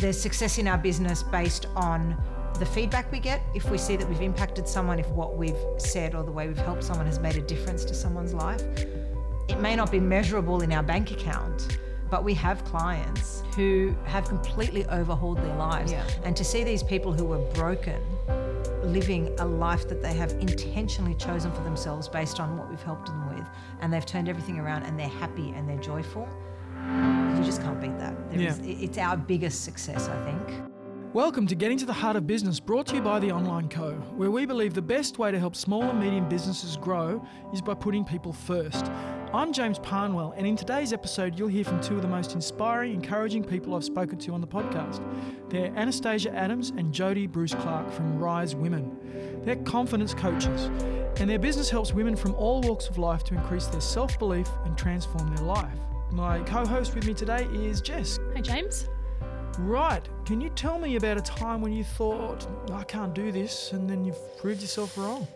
There's success in our business based on the feedback we get. If we see that we've impacted someone, if what we've said or the way we've helped someone has made a difference to someone's life, it may not be measurable in our bank account. But we have clients who have completely overhauled their lives. Yeah. And to see these people who were broken living a life that they have intentionally chosen for themselves based on what we've helped them with, and they've turned everything around and they're happy and they're joyful, you just can't beat that. Yeah. is- it's our biggest success, I think. Welcome to Getting to the Heart of Business, brought to you by The Online Co., where we believe the best way to help small and medium businesses grow is by putting people first. I'm James Parnwell, and in today's episode, you'll hear from two of the most inspiring, encouraging people I've spoken to on the podcast. They're Anastasia Adams and Jodie Bruce Clarke from Rise Women. They're confidence coaches, and their business helps women from all walks of life to increase their self belief and transform their life. My co host with me today is Jess. Hey, James. Right. Can you tell me about a time when you thought, I can't do this, and then you've proved yourself wrong?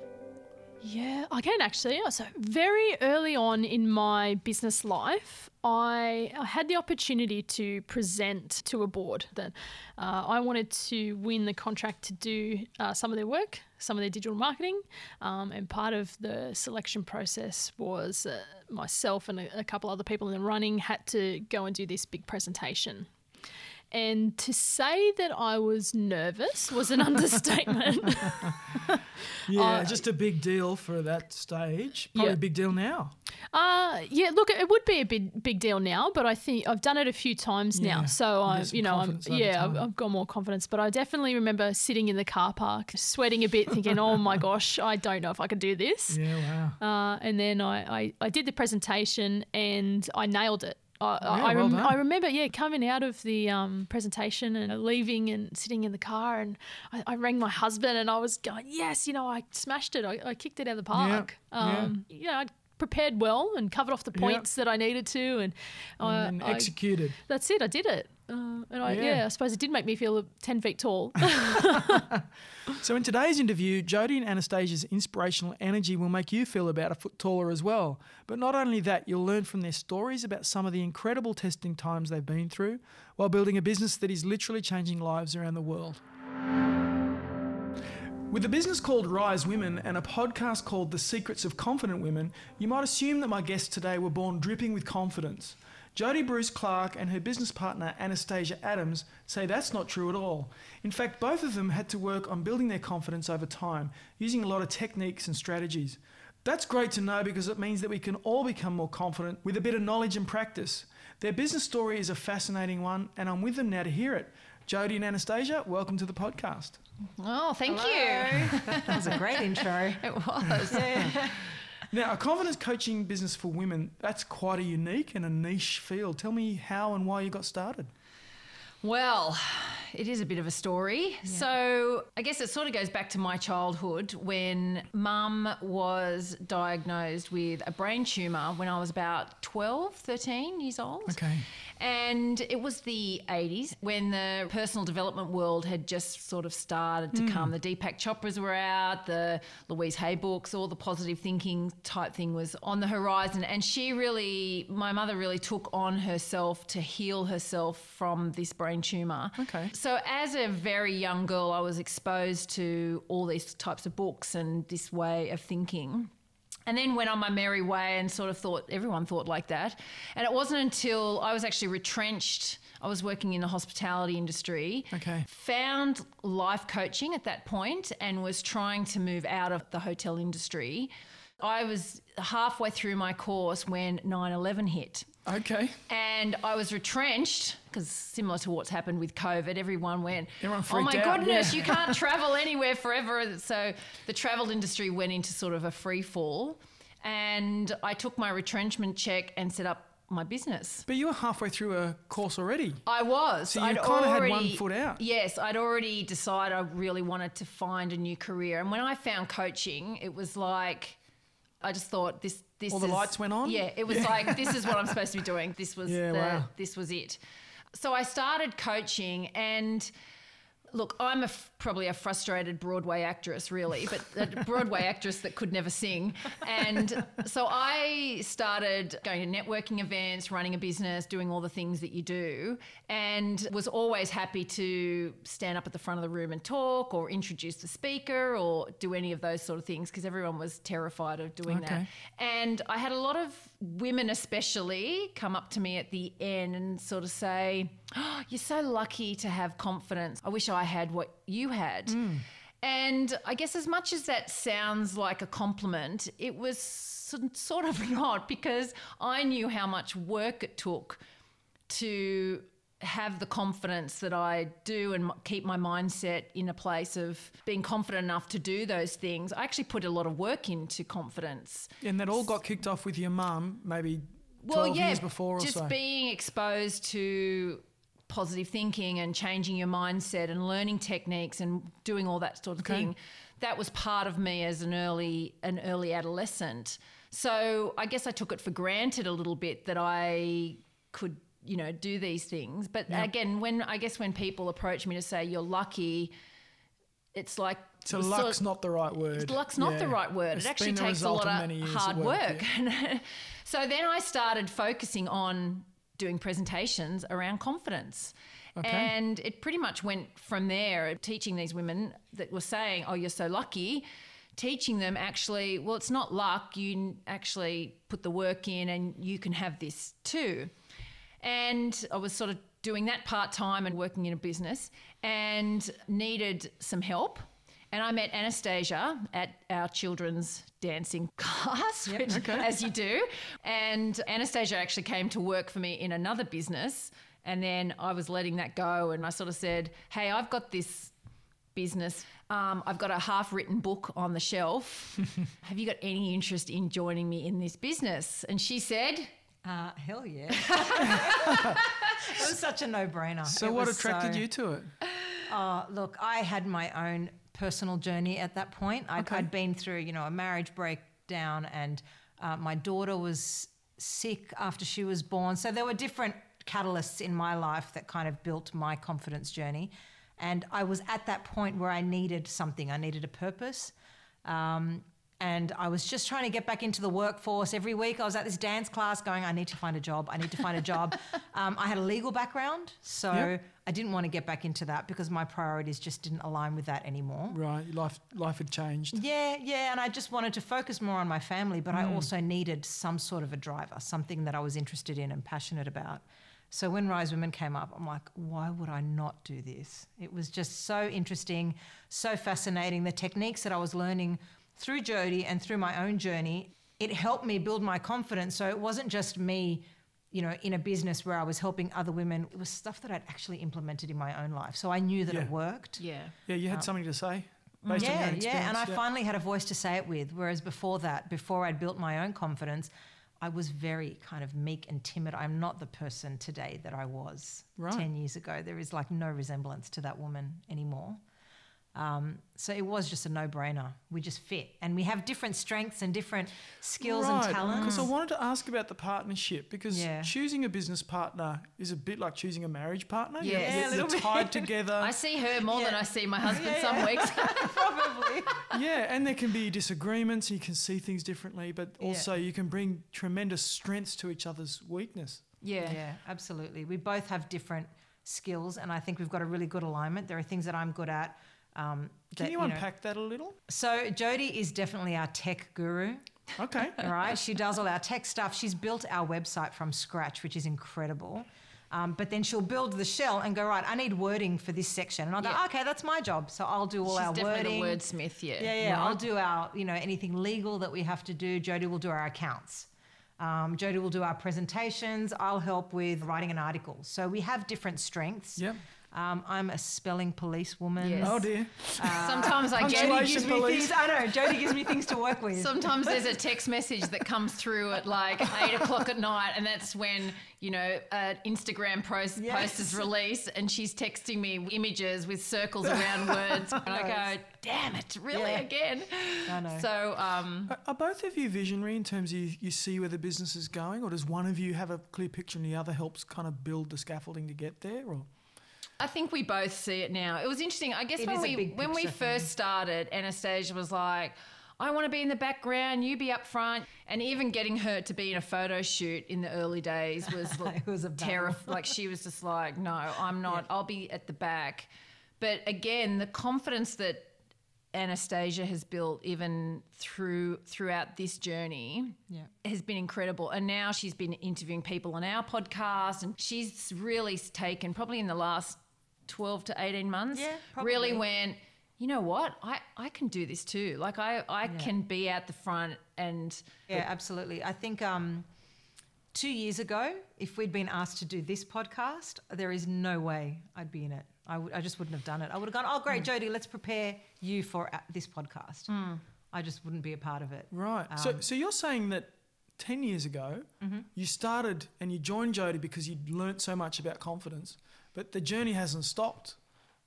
Yeah, I can actually. So, very early on in my business life, I, had the opportunity to present to a board that uh, I wanted to win the contract to do uh, some of their work, some of their digital marketing. Um, and part of the selection process was uh, myself and a, a couple other people in the running had to go and do this big presentation. And to say that I was nervous was an understatement. Yeah, Uh, just a big deal for that stage. Probably Yeah. a big deal now. Uh, yeah, look, it would be a big big deal now, but I think I've done it a few times Yeah, now, so I, some you know, I'm, yeah, I've. I've got more confidence. But I definitely remember sitting in the car park, sweating a bit, thinking, "Oh my gosh, I don't know if I could do this." Yeah, wow. Uh, and then I, I, I did the presentation and I nailed it. I, Yeah, I, rem- done. I remember, yeah, coming out of the um, presentation and leaving and sitting in the car, and I, I rang my husband and I was going, "Yes, you know, I smashed it. I, I kicked it out of the park. yeah. Um, You know, I prepared well and covered off the Yeah. points that I needed to, and, I- and executed. that's it. I did it. Uh, and I, Yeah. yeah. I suppose it did make me feel 10 feet tall. So, in today's interview, Jodie and Anastasia's inspirational energy will make you feel about a foot taller as well. But not only that, you'll learn from their stories about some of the incredible testing times they've been through while building a business that is literally changing lives around the world. With a business called Rise Women and a podcast called The Secrets of Confident Women, you might assume that my guests today were born dripping with confidence. Jodie Bruce Clarke and her business partner Anastasia Adams say that's not true at all. In fact, both of them had to work on building their confidence over time, using a lot of techniques and strategies. That's great to know because it means that we can all become more confident with a bit of knowledge and practice. Their business story is a fascinating one, and I'm with them now to hear it. Jodie and Anastasia, welcome to the podcast. Oh, thank you. that was a great intro. It was. Now, a confidence coaching business for women, that's quite a unique and a niche field. Tell me how and why you got started. Well, it is a bit of a story. So, I guess it sort of goes back to my childhood when mum was diagnosed with a brain tumor when I was about 12, 13 years old. Okay. And it was the 80s when the personal development world had just sort of started to come. Hmm. The Deepak Chopras were out, the Louise Hay books, all the positive thinking type thing was on the horizon. And she really, my mother really took on herself to heal herself from this brain tumor. Okay. So, as a very young girl, I was exposed to all these types of books and this way of thinking. And then went on my merry way and sort of thought everyone thought like that. And it wasn't until I was actually retrenched. I was working in the hospitality industry. Okay. Found life coaching at that point and was trying to move out of the hotel industry. I was halfway through my course when 9 11 hit. Okay. And I was retrenched because similar to what's happened with COVID, everyone went, Everyone "Oh my out, goodness, yeah." you can't travel anywhere forever." So the travel industry went into sort of a free fall, and I took my retrenchment check and set up my business. But you were halfway through a course already. I was. So you I'd kinda had one foot out. Yes, I'd already decided I really wanted to find a new career, and when I found coaching, it was like. I just thought this. This All the is- lights went on? Yeah, it was like this is what I'm supposed to be doing. This was Yeah, the, wow. this was it. So I started coaching, and Look, I'm a f- probably a frustrated Broadway actress, really, but a Broadway actress that could never sing. And so I started going to networking events, running a business, doing all the things that you do, and was always happy to stand up at the front of the room and talk or introduce the speaker or do any of those sort of things because everyone was terrified of doing that. And I had a lot of women, especially, come up to me at the end and sort of say, oh, You're so lucky to have confidence. I wish I had what you had. Hmm. And I guess, as much as that sounds like a compliment, it was sort of not because I knew how much work it took to have the confidence that I do and keep my mindset in a place of being confident enough to do those things. I actually put a lot of work into confidence. And that all got kicked off with your mum, maybe Well, 12 yeah, years before or just so. being exposed to positive thinking and changing your mindset and learning techniques and doing all that sort of Okay. thing. That was part of me as an early an early adolescent. So I guess I took it for granted a little bit that I could, you know, do these things. But again, when I guess when people approach me to say you're lucky, it's like so luck's sort- not the right word. Luck's not the right word. It's it actually takes a lot many of hard at work. yeah. so then I started focusing on doing presentations around confidence. Okay. And it pretty much went from there, teaching these women that were saying, Oh, you're so lucky, teaching them actually, well, it's not luck. You actually put the work in and you can have this too. And I was sort of doing that part time and working in a business and needed some help. And I met Anastasia at our children's dancing class, which, as you do. And Anastasia actually came to work for me in another business. And then I was letting that go. And I sort of said, Hey, I've got this business. Um, I've got a half written book on the shelf. Have you got any interest in joining me in this business? And she said, Uh, hell yeah. it was such a no brainer. So what attracted you to it? Uh, look, I had my own personal journey at that point. I'd, Okay. I'd been through, you know, a marriage breakdown, and uh, my daughter was sick after she was born. So there were different catalysts in my life that kind of built my confidence journey. And I was at that point where I needed something. I needed a purpose. Um, and I was just trying to get back into the workforce. Every week I was at this dance class going, I need to find a job. I need to find a job. um, I had a legal background, so Yep. I didn't want to get back into that because my priorities just didn't align with that anymore. Right, life life had changed. Yeah, yeah, and I just wanted to focus more on my family, but I also needed some sort of a driver, something that I was interested in and passionate about. So when Rise Women came up, I'm like, why would I not do this? It was just so interesting, so fascinating. The techniques that I was learning through Jodie and through my own journey, it helped me build my confidence. So it wasn't just me, you know, in a business where I was helping other women. It was stuff that I'd actually implemented in my own life. So I knew that Yeah. it worked. Yeah. Yeah, you had um, something to say mm. based on Yeah, your yeah, and I experience, finally had a voice to say it with. Whereas before that, before I'd built my own confidence, I was very kind of meek and timid. I'm not the person today that I was Right. 10 years ago. There is like no resemblance to that woman anymore. Um, so it was just a no brainer. We just fit. And we have different strengths and different skills and talents. Because I wanted to ask about the partnership because Yeah. choosing a business partner is a bit like choosing a marriage partner. Yes. You're- Yeah, a you're, bit. tied together. I see her more than I see my husband Yeah, some yeah. weeks. Probably. yeah, and there can be disagreements. You can see things differently, but also you can bring tremendous strengths to each other's weakness. yeah. Yeah, absolutely. We both have different skills, and I think we've got a really good alignment. There are things that I'm good at. Um, Can that, you know- unpack that a little? So Jodie is definitely our tech guru. Okay. All right, she does all our tech stuff. She's built our website from scratch, which is incredible. Um, but then she'll build the shell and go right. I need wording for this section, and I'll Yeah. go okay, that's my job. So I'll do all She's our definitely wording. the wordsmith, yeah. Yeah, yeah. I'll do our, you know, anything legal that we have to do. Jodie will do our accounts. Um, Jodie will do our presentations. I'll help with writing an article. So we have different strengths. Yep. Um, I'm a spelling police woman. Yes. Oh dear. Sometimes I Jodie get Punctuation gives me police. things. I know. Jodie gives me things to work with. Sometimes there's a text message that comes through at like eight o'clock at night, and that's when you know an Instagram post Yes. post is released, and she's texting me images with circles around words, and I go, "Damn it, really Yeah. again?" I know. So, um, Are- Are both of you visionary in terms of you, you see where the business is going, or does one of you have a clear picture and the other helps kind of build the scaffolding to get there? Or I think we both see it now. It was interesting. I guess It when we when we picture first started, Anastasia was like, "I want to be in the background, you be up front," and even getting her to be in a photo shoot in the early days was was terrifying. like she was just like, "No, I'm not. I'll be at the back." But again, the confidence that Anastasia has built even through throughout this journey Yeah. has been incredible. And now she's been interviewing people on our podcast, and she's really taken probably in the last twelve to eighteen months. Yeah, really probably. went. You know what? I, I can do this too. Like I, I can be at the front and Yeah, absolutely. I think um, two years ago, if we'd been asked to do this podcast, there is no way I'd be in it. I would- I just wouldn't have done it. I would have gone, oh, great, Jodie, let's prepare you for uh, this podcast. I just wouldn't be a part of it. Right. so, Um, so you're saying that 10 years ago, Mm-hmm. you started and you joined Jodie because you'd learnt so much about confidence, but the journey hasn't stopped.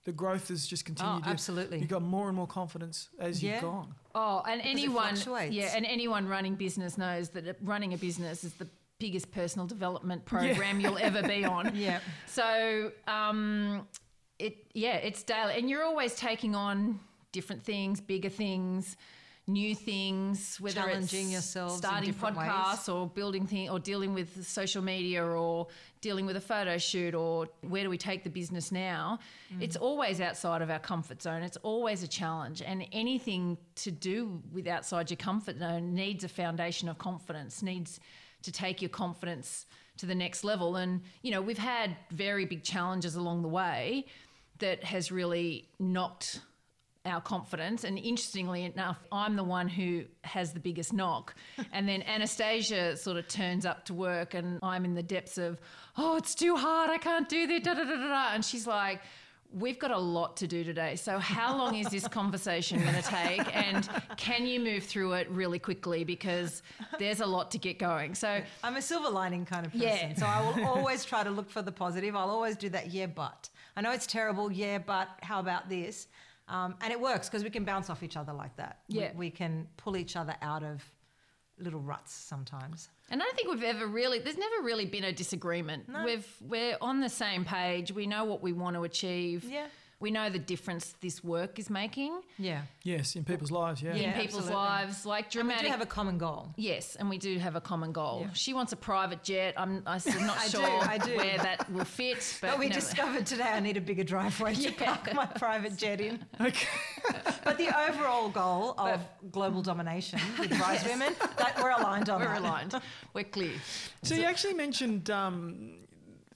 The growth has just continued. Oh, absolutely. You've got more and more confidence as Yeah. you've gone. Oh, and it anyone, yeah, and anyone running business knows that running a business is the biggest personal development program you'll ever be on. Yeah. So, um, it yeah, it's daily, and you're always taking on different things, bigger things, new things, whether Challenging in starting different ways. podcasts or building things or dealing with social media or dealing with a photo shoot or where do we take the business now Mm. it's always outside of our comfort zone it's always a challenge and anything to do with outside your comfort zone needs a foundation of confidence needs to take your confidence to the next level and you know we've had very big challenges along the way that has really knocked our confidence. And interestingly enough, I'm the one who has the biggest knock. and then Anastasia sort of turns up to work, and I'm in the depths of, oh, it's too hard. I can't do this. Da, da, da, da, da. And she's like, We've got a lot to do today. So, how long is this conversation going to take? And can you move through it really quickly? Because there's a lot to get going. So, I'm a silver lining kind of person. Yeah. So I will always try to look for the positive. I'll always do that, yeah, but. I know it's terrible, yeah, but how about this? Um, and it works because we can bounce off each other like that. We- Yeah. We, can pull each other out of little ruts sometimes. And I don't think we've ever really there's never really been a disagreement. No. We've we're on the same page. We know what we want to achieve. Yeah. We know the difference this work is making Yeah. Yes, in people's lives, yeah. in people's absolutely. lives. Like And we do have a common goal. Yes, and we do have a common goal. Yeah. She wants a private jet. I'm, I'm not I do, sure I do. where that will fit. But, But we no. discovered today I need a bigger driveway to Yeah. park my private jet in. Okay. But the overall goal of global domination with Rise Women, that we're aligned on we're that. aligned. We're clear. So you actually mentioned um,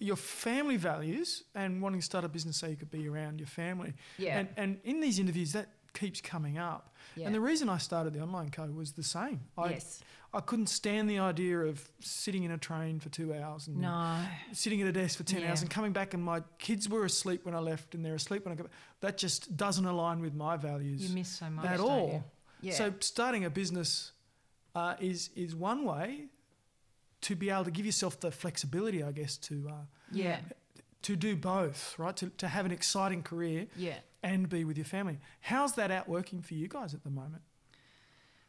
your family values and wanting to start a business so you could be around your family. Yeah. And, and in these interviews, that keeps coming up. Yeah. And the reason I started the Online Co was the same. I, Yes. I couldn't stand the idea of sitting in a train for two hours and No. sitting at a desk for 10 hours and coming back and my kids were asleep when I left and they're asleep when I go back. That just doesn't align with my values You miss so much. at don't all. you? Yeah. So starting a business uh, is is one way to be able to give yourself the flexibility, I guess, to uh, Yeah. to do both, right? To, to have an exciting career Yeah. and be with your family. How's that out working for you guys at the moment?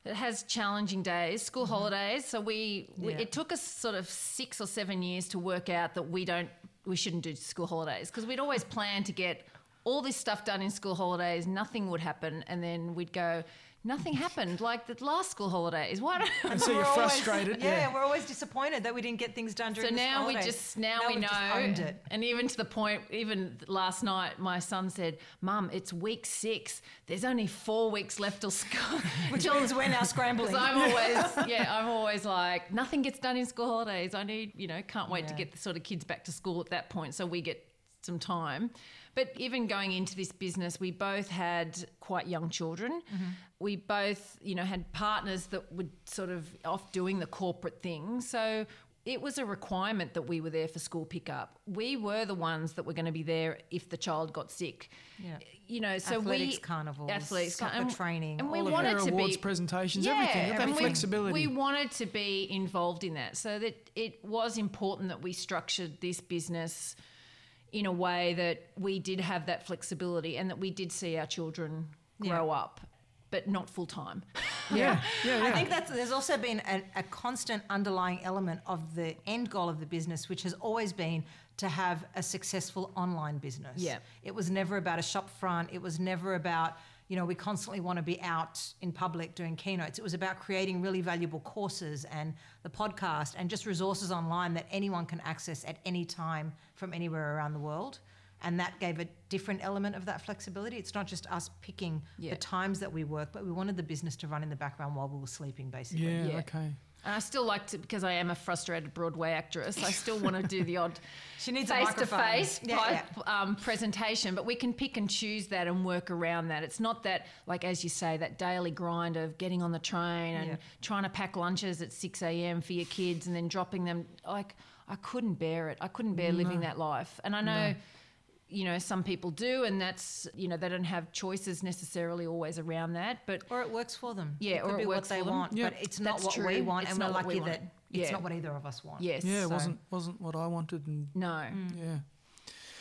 It has challenging days, school holidays. So we, we Yeah. it took us sort of six or seven years to work out that we don't we shouldn't do school holidays because we'd always planned to get all this stuff done in school holidays. Nothing would happen, and then we'd go. Nothing happened like the last school holidays. Why don't And so you're We're always- frustrated. yeah, yeah. we're always disappointed that we didn't get things done So during the school. So now we just now, we we've know, just it. and even to the point, even last night, my son said, "Mum, it's week six. There's only four weeks left till school." Which means we're now scrambling. I'm always, yeah, I'm always like, nothing gets done in school holidays. I need, you know, can't wait to get the sort of kids back to school at that point, so we get some time. But even going into this business, we both had quite young children. Mm-hmm. We both, you know, had partners that would sort of off doing the corporate thing. So it was a requirement that we were there for school pickup. We were the ones that were going to be there if the child got sick. Yeah. You know, so Athletics we carnivals, athletics soccer and- training, and we all of wanted Their to awards be presentations, yeah, everything. Have that and we- flexibility. We wanted to be involved in that, so that it was important that we structured this business in a way that we did have that flexibility and that we did see our children grow up, but not full time. yeah, yeah, yeah. I think that's there's also been a, a constant underlying element of the end goal of the business, which has always been to have a successful online business. Yeah. It was never about a shop front. It was never about, you know, we constantly want to be out in public doing keynotes. It was about creating really valuable courses and the podcast and just resources online that anyone can access at any time from anywhere around the world. And that gave a different element of that flexibility. It's not just us picking Yeah. the times that we work, but we wanted the business to run in the background while we were sleeping, basically. Yeah, Yeah. okay. And I still like to, because I am a frustrated Broadway actress, I still want to do the odd She needs a face to microphone. face Yeah, um, presentation, but we can pick and choose that and work around that. It's not that, like as you say, that daily grind of getting on the train and Yeah. trying to pack lunches at 6 a.m. for your kids and then dropping them. Like, I couldn't bear it. I couldn't bear living that life. And I know. You know, some people do, and that's you know they don't have choices necessarily always around that. But Or it works for them. Yeah, it could or be it what works they for them. want, Yeah. but it's not That's what we want, It's and we're not what we that want. it's not what either of us want. yes, Yeah, it So- wasn't wasn't what I wanted, and no, mm. yeah.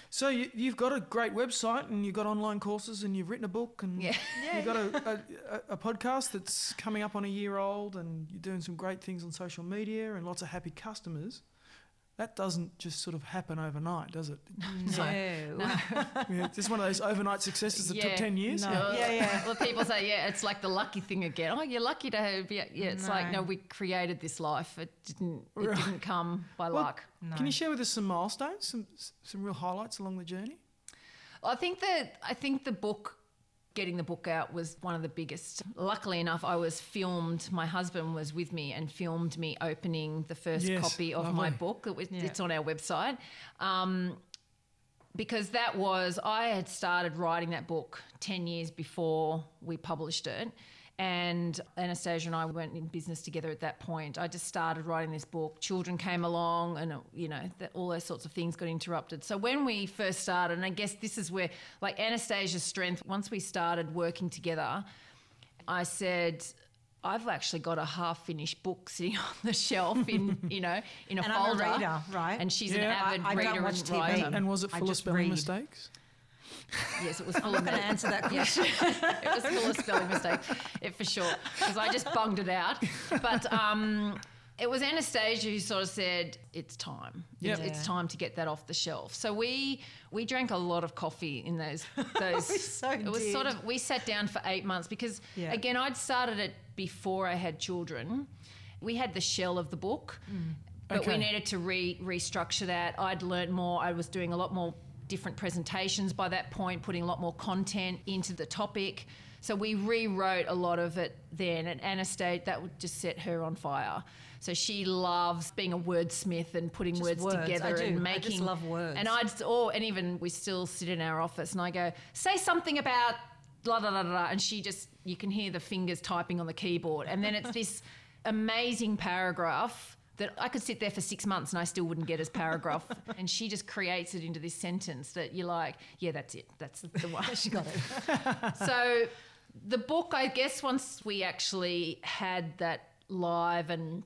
So you, you've got a great website, and you've got online courses, and you've written a book, and Yeah. you've got a, a, a, a podcast that's coming up on a year old, and you're doing some great things on social media, and lots of happy customers. That doesn't just sort of happen overnight, does it? No. Yeah, it's just one of those overnight successes that Yeah. took ten years. No. Well, Yeah, yeah. Well, people say, yeah, it's like the lucky thing again. Oh, you're lucky to have. Yeah, yeah it's like, No. no, we created this life. It didn't. It Right. didn't come by Well, luck. No. Can you share with us some milestones, some some real highlights along the journey? I think that I think the book, getting the book out, was one of the biggest. Luckily enough, I was filmed. My husband was with me and filmed me opening the first Yes, copy of my book. It was, Yeah. It's on our website. Um, because that was I had started writing that book 10 years before we published it and Anastasia and I went in business together at that point. I just started writing this book. Children came along, and you know that all those sorts of things got interrupted. So when we first started, and I guess this is where like Anastasia's strength. Once we started working together, I said. I've actually got a half-finished book sitting on the shelf in, you know, in a And I'm a folder. reader, right? And she's Yeah. an avid I- I don't reader watch and TV. writer. And was it I full of spelling read. mistakes? Yes, it was full I'm of going to answer that Yeah, question. it was full of spelling mistakes, it, for sure, because I just bunged it out. But um, it was Anastasia who sort of said, "It's time. Yep. It's, it's time to get that off the shelf." So we we drank a lot of coffee in those those. We so it was sort of we sat down for eight months because Yeah. again I'd started it before I had children. We had the shell of the book. But we needed to re- restructure that. I'd learned more. I was doing a lot more different presentations by that point, putting a lot more content into the topic. So we rewrote a lot of it then. And Anastasia, that would just set her on fire. So she loves being a wordsmith and putting words, words. I together and I making. just love words. And I'd, or and even we still sit in our office and I go, say something about blah blah blah blah, and she just you can hear the fingers typing on the keyboard, and then it's this amazing paragraph that I could sit there for six months and I still wouldn't get his paragraph, and she just creates it into this sentence that you're like, yeah, that's it, that's the one. she got it. so the book, I guess, once we actually had that live and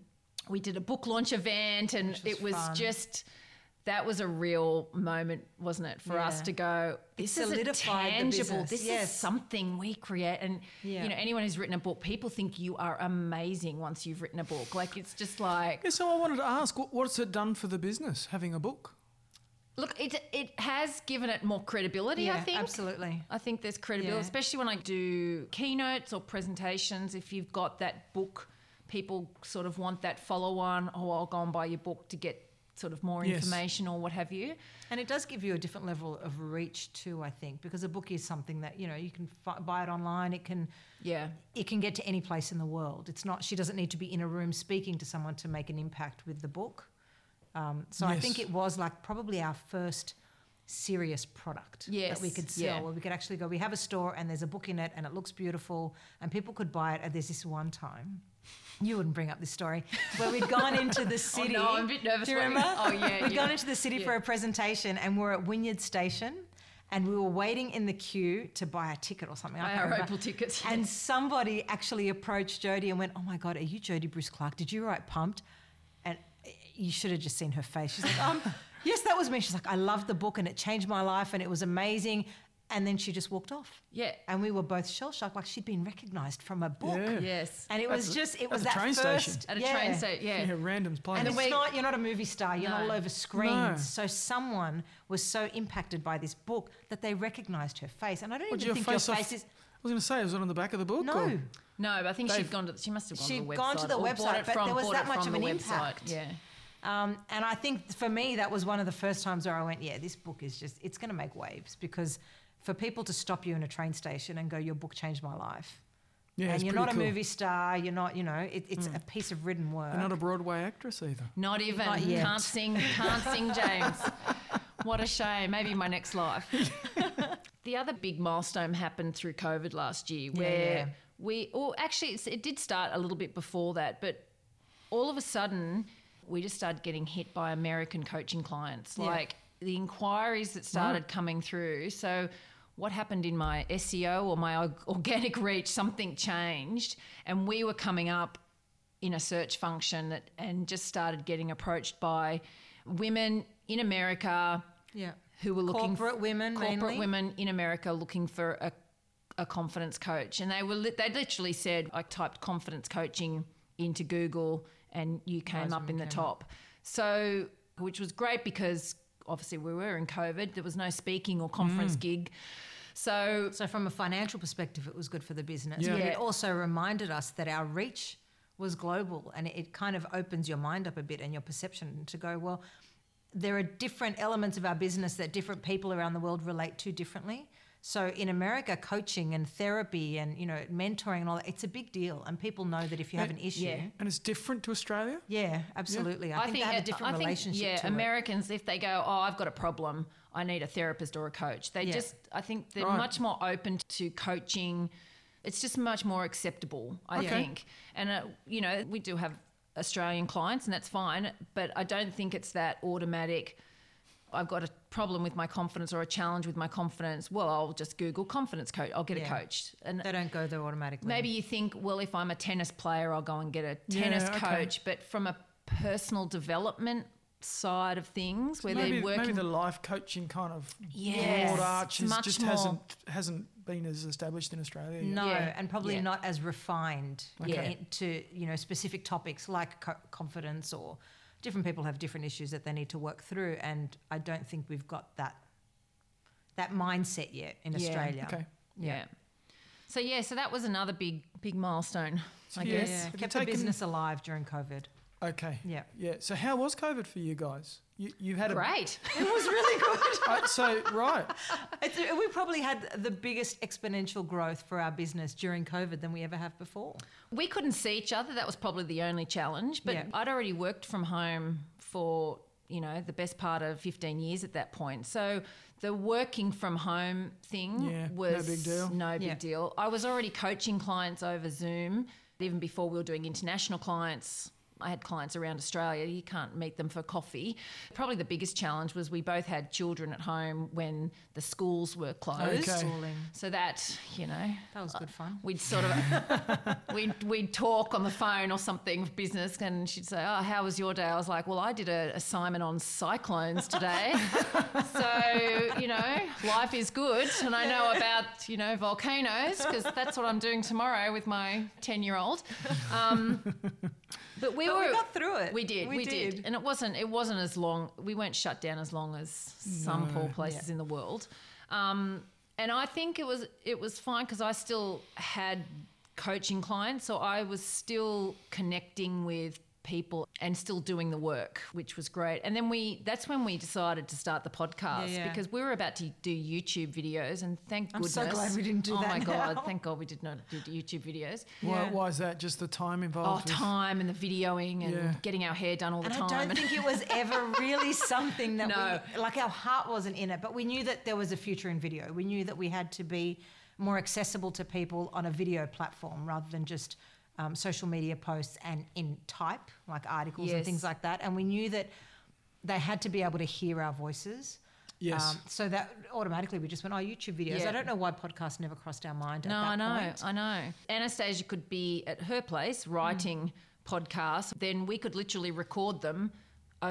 we did a book launch event, and was it was fun. just that was a real moment, wasn't it, for us to go? This is solidified the tangible. business, This is something we create, and Yeah. you know, anyone who's written a book, people think you are amazing once you've written a book. Like it's just like Yeah, so I wanted to ask, what, what's it done for the business having a book? Look, it it has given it more credibility. Yeah, I think absolutely. I think there's credibility, Yeah. especially when I do keynotes or presentations. If you've got that book, people sort of want that follow-on. Oh, I'll go and buy your book to get sort of more Yes. information or what have you. And it does give you a different level of reach too, I think, because a book is something that you know you can fi- buy it online. It can Yeah, it can get to any place in the world. It's not she doesn't need to be in a room speaking to someone to make an impact with the book. Um, so I think it was like probably our first serious product that we could sell yeah. where we could actually go we have a store and there's a book in it and it looks beautiful and people could buy it and there's this one time you wouldn't bring up this story where we'd gone into the city Oh no, I'm a bit nervous. do you remember Oh yeah, We'd yeah. gone into the city for a presentation and we're at Wynyard Station and we were waiting in the queue to buy a ticket or something. I remember. Opal tickets. And somebody actually approached Jodie and went, Oh my God, are you Jodie Bruce Clarke? Did you write Pumped? And you should have just seen her face. She's like, um, Yes, that was me. She's like, I loved the book and it changed my life and it was amazing. And then she just walked off. Yeah. And we were both shell shocked, like she'd been recognized from a book. Yeah. Yes. And it At was the- just, it was the that train first, station. At a yeah. train station, yeah. Yeah, randoms playing. And And it's not, you're not a movie star, you're not all over screens. No. So someone was so impacted by this book that they recognized her face. And I don't What, even did think your your face off- is. I was going to say, was it on the back of the book? No. or- No, but I think They've- she'd gone to. She must have gone She'd to the website. She'd gone to the website, but from, there was that much of an website. impact. Yeah. Um, and I think for me, that was one of the first times where I went, yeah, this book is just, it's going to make waves because for people to stop you in a train station and go, your book changed my life. Yeah, and you're not cool. a movie star, you're not, you know, it, it's mm. a piece of written work. You're not a Broadway actress either. Not even. Not yet. Can't sing. Can't sing, James. What a shame. Maybe my next life. the other big milestone happened through COVID last year, Yeah, where yeah. we, or actually, it's- it did start a little bit before that, but all of a sudden, we just started getting hit by American coaching clients. Yeah. Like the inquiries that started coming through. So, what happened in my SEO or my organic reach? Something changed, and we were coming up in a search function that, and just started getting approached by women in America yeah. who were looking Corporate women corporate mainly? women in America looking for a, a confidence coach, and they were they literally said I typed confidence coaching into Google, and you came Those up in the top. So, which was great because obviously we were in COVID, there was no speaking or Mm. conference gig, so So from a financial perspective, it was good for the business. Yeah. But Yeah. it also reminded us that our reach was global and it kind of opens your mind up a bit and your perception to go, well, there are different elements of our business that different people around the world relate to differently. So in America, coaching and therapy and you know mentoring and all that, it's a big deal, and people know that if you have an issue, yeah. And it's different to Australia? yeah, absolutely. I, think, they have a different I think, relationship Yeah, to it. Americans, if they go, oh, I've got a problem, I need a therapist or a coach. They Yeah. just, I think they're Right. much more open to coaching. It's just much more acceptable, I Okay. think. And uh, you know, we do have Australian clients, and that's fine. But I don't think it's that automatic. I've got a problem with my confidence or a challenge with my confidence. Well, I'll just Google confidence coach. I'll get Yeah. a coach, and They don't go there automatically. Maybe you think, well, if I'm a tennis player, I'll go and get a tennis Yeah, okay. coach. But from a personal development side of things, where maybe, they're working, maybe the life coaching kind of Yes, broad arch is, just more- hasn't hasn't been as established in Australia. Yet. No, Yeah. and probably Yeah. not as refined Okay. to you know specific topics like co- confidence or different people have different issues that they need to work through, and I don't think we've got that that mindset yet in Yeah. Australia. Okay. yeah. So yeah, so that was another big big milestone, I Yeah. guess. Yeah, kept the business alive during COVID. Okay. Yeah. Yeah. So how was COVID for you guys? You you had a Great. It was really good. Uh, so right. It's, we probably had the biggest exponential growth for our business during COVID than we ever have before. We couldn't see each other. That was probably the only challenge. But Yeah. I'd already worked from home for, you know, the best part of 15 years at that point. So the working from home thing Yeah, no big deal. No big Yeah. deal. I was already coaching clients over Zoom. Even before we were doing international clients, I had clients around Australia. You can't meet them for coffee. Probably the biggest challenge was we both had children at home when the schools were closed. Okay. So that, you know, That was good fun. we'd sort of we'd we'd talk on the phone or something of business and she'd say oh how was your day i was like well i did an assignment on cyclones today so you know life is good and i know about you know volcanoes because that's what i'm doing tomorrow with my 10 year old um, but we But were we got through it. we did We we, did. did. and it wasn't it wasn't as long we weren't shut down as long as some poor places in the world um, and I think it was it was fine because I still had coaching clients, so I was still connecting with people and still doing the work, which was great. And then we that's when we decided to start the podcast Yeah, yeah. because we were about to do YouTube videos, and thank I'm goodness. so glad we didn't do oh that my now. god! Thank God we did not do YouTube videos. Why, Yeah. why is that? Just the time Oh, involved? with- time and the videoing and getting our hair done all the And time. I don't think it was ever really something that No. we, like our heart wasn't in it, but we knew that there was a future in video. We knew that we had to be more accessible to people on a video platform rather than just um, social media posts and in type, like articles and things like that. And we knew that they had to be able to hear our voices. Yes. Um, so that automatically we just went, oh, YouTube videos. Yeah. I don't know why podcasts never crossed our mind. No, at I know, point. I know. Anastasia could be at her place writing podcasts, then we could literally record them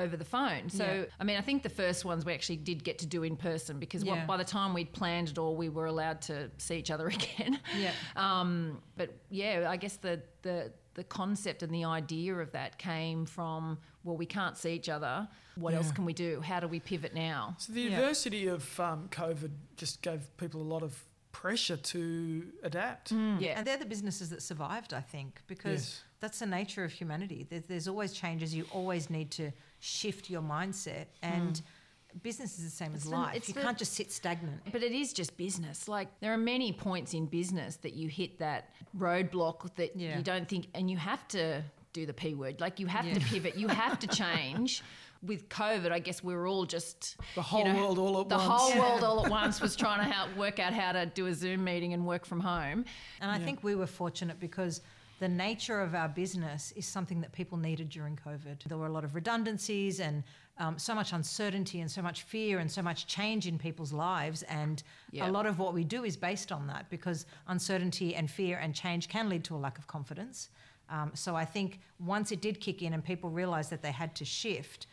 over the phone. So, Yeah. I mean, I think the first ones we actually did get to do in person because what- Yeah. by the time we'd planned it all, we were allowed to see each other again. Yeah. Um, but yeah, I guess the, the the concept and the idea of that came from well, we can't see each other. What else can we do? How do we pivot now? So the Yeah. adversity of um, COVID just gave people a lot of pressure to adapt. Yeah. And they're the businesses that survived, I think, because Yes. that's the nature of humanity. There's, there's always changes. You always need to shift your mindset. And hmm. business is the same as It's the- life. it's you the- can't just sit stagnant. But it is just business. Like there are many points in business that you hit that roadblock that Yeah. you don't think, and you have to do the p word. Like you have Yeah. to pivot. You have to change. With COVID, I guess we were all just The whole you know, world all at the once. whole world all at once was trying to help work out how to do a Zoom meeting and work from home. And I Yeah. think we were fortunate because the nature of our business is something that people needed during COVID. There were a lot of redundancies and um, so much uncertainty and so much fear and so much change in people's lives. And Yeah. a lot of what we do is based on that because uncertainty and fear and change can lead to a lack of confidence. Um, so I think once it did kick in and people realised that they had to shift,